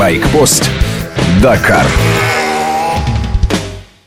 Байкпост. Дакар.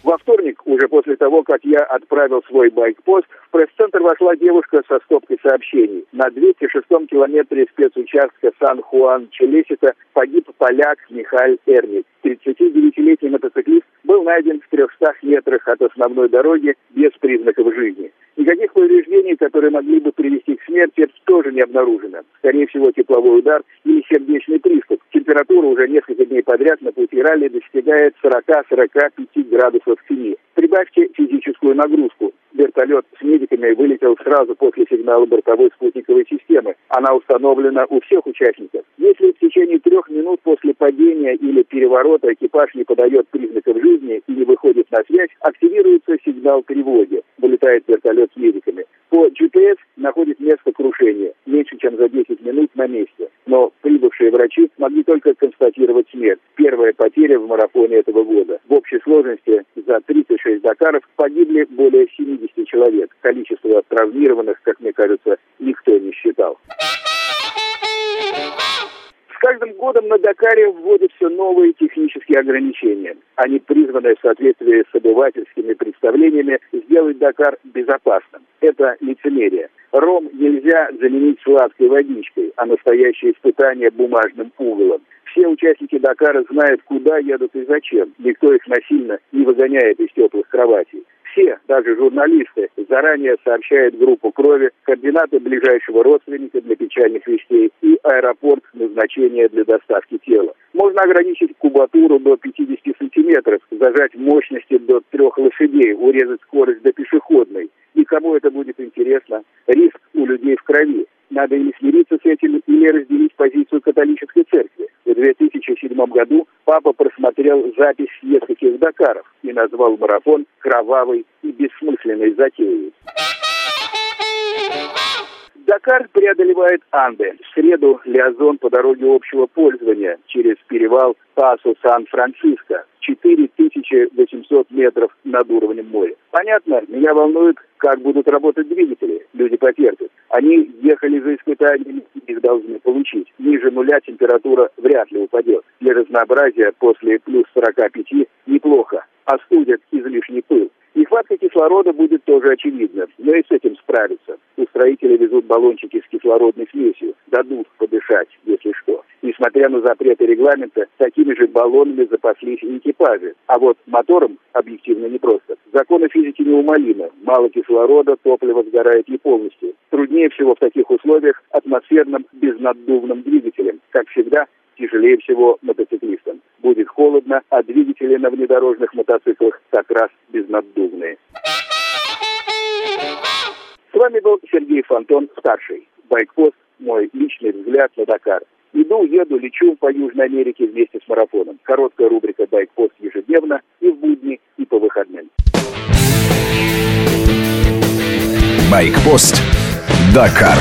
Во вторник, уже после того, как я отправил свой байкпост, в пресс-центр вошла девушка со стопкой сообщений. На 206-м километре спецучастка Сан-Хуан-Челесита погиб поляк Михаил Эрник. 39-летний мотоциклист был найден в 300 метрах от основной дороги без признаков жизни. Никаких повреждений, которые могли бы привести к смерти, тоже не обнаружено. Скорее всего, тепловой удар или сердечный приступ. Температура уже несколько дней подряд на пути ралли достигает 40-45 градусов тени. Прибавьте физическую нагрузку. Вертолет с медиками вылетел сразу после сигнала бортовой спутниковой системы. Она установлена у всех участников. Если в течение трех минут после падения или переворота экипаж не подает признаков жизни и не выходит на связь, активируется сигнал тревоги. Вылетает вертолет с медиками. По GPS находит место крушения меньше, чем за 10 минут на месте. Но прибывшие врачи могли только констатировать смерть. Первая потеря в марафоне этого года. В общей сложности за 36 Дакаров погибли более 70 человек. Количество травмированных, как мне кажется, никто не считал. Каждым годом на Дакаре вводят все новые технические ограничения. Они призваны в соответствии с обывательскими представлениями сделать Дакар безопасным. Это лицемерие. Ром нельзя заменить сладкой водичкой, а настоящее испытание бумажным уголом. Все участники Дакара знают, куда едут и зачем. Никто их насильно не выгоняет из теплых кроватей все, даже журналисты, заранее сообщают группу крови, координаты ближайшего родственника для печальных вестей и аэропорт назначения для доставки тела. Можно ограничить кубатуру до 50 сантиметров, зажать мощности до трех лошадей, урезать скорость до пешеходной. И кому это будет интересно? Риск у людей в крови. Надо или смириться с этим, или разделить позицию католической церкви. В 2007 году папа просмотрел запись нескольких Дакаров и назвал марафон кровавой и бессмысленной затеей. Дакар преодолевает Анды. В среду Лиазон по дороге общего пользования через перевал Пасо Сан-Франциско. 4800 метров над уровнем моря. Понятно, меня волнует, как будут работать двигатели. Люди потерпят. Они ехали за испытаниями, их должны получить. Ниже нуля температура вряд ли упадет. Для разнообразия после плюс 45 неплохо. Остудят излишний пыл. Нехватка кислорода будет тоже очевидна, но и с этим справиться. Устроители везут баллончики с кислородной смесью, дадут подышать, если что. Несмотря на запреты регламента, такими же баллонами запаслись и экипажи. А вот мотором объективно непросто. Законы физики неумолимы. Мало кислорода, топливо сгорает не полностью. Труднее всего в таких условиях атмосферным безнаддувным двигателем. Как всегда, тяжелее всего мотоциклистам. Будет холодно, а двигатели на внедорожных мотоциклах как раз безнаддувные. С вами был Сергей Фонтон, старший. Байкпост – мой личный взгляд на Дакар. Иду, еду, лечу по Южной Америке вместе с марафоном. Короткая рубрика «Байкпост» ежедневно и в будни, и по выходным. Байкпост. Дакар.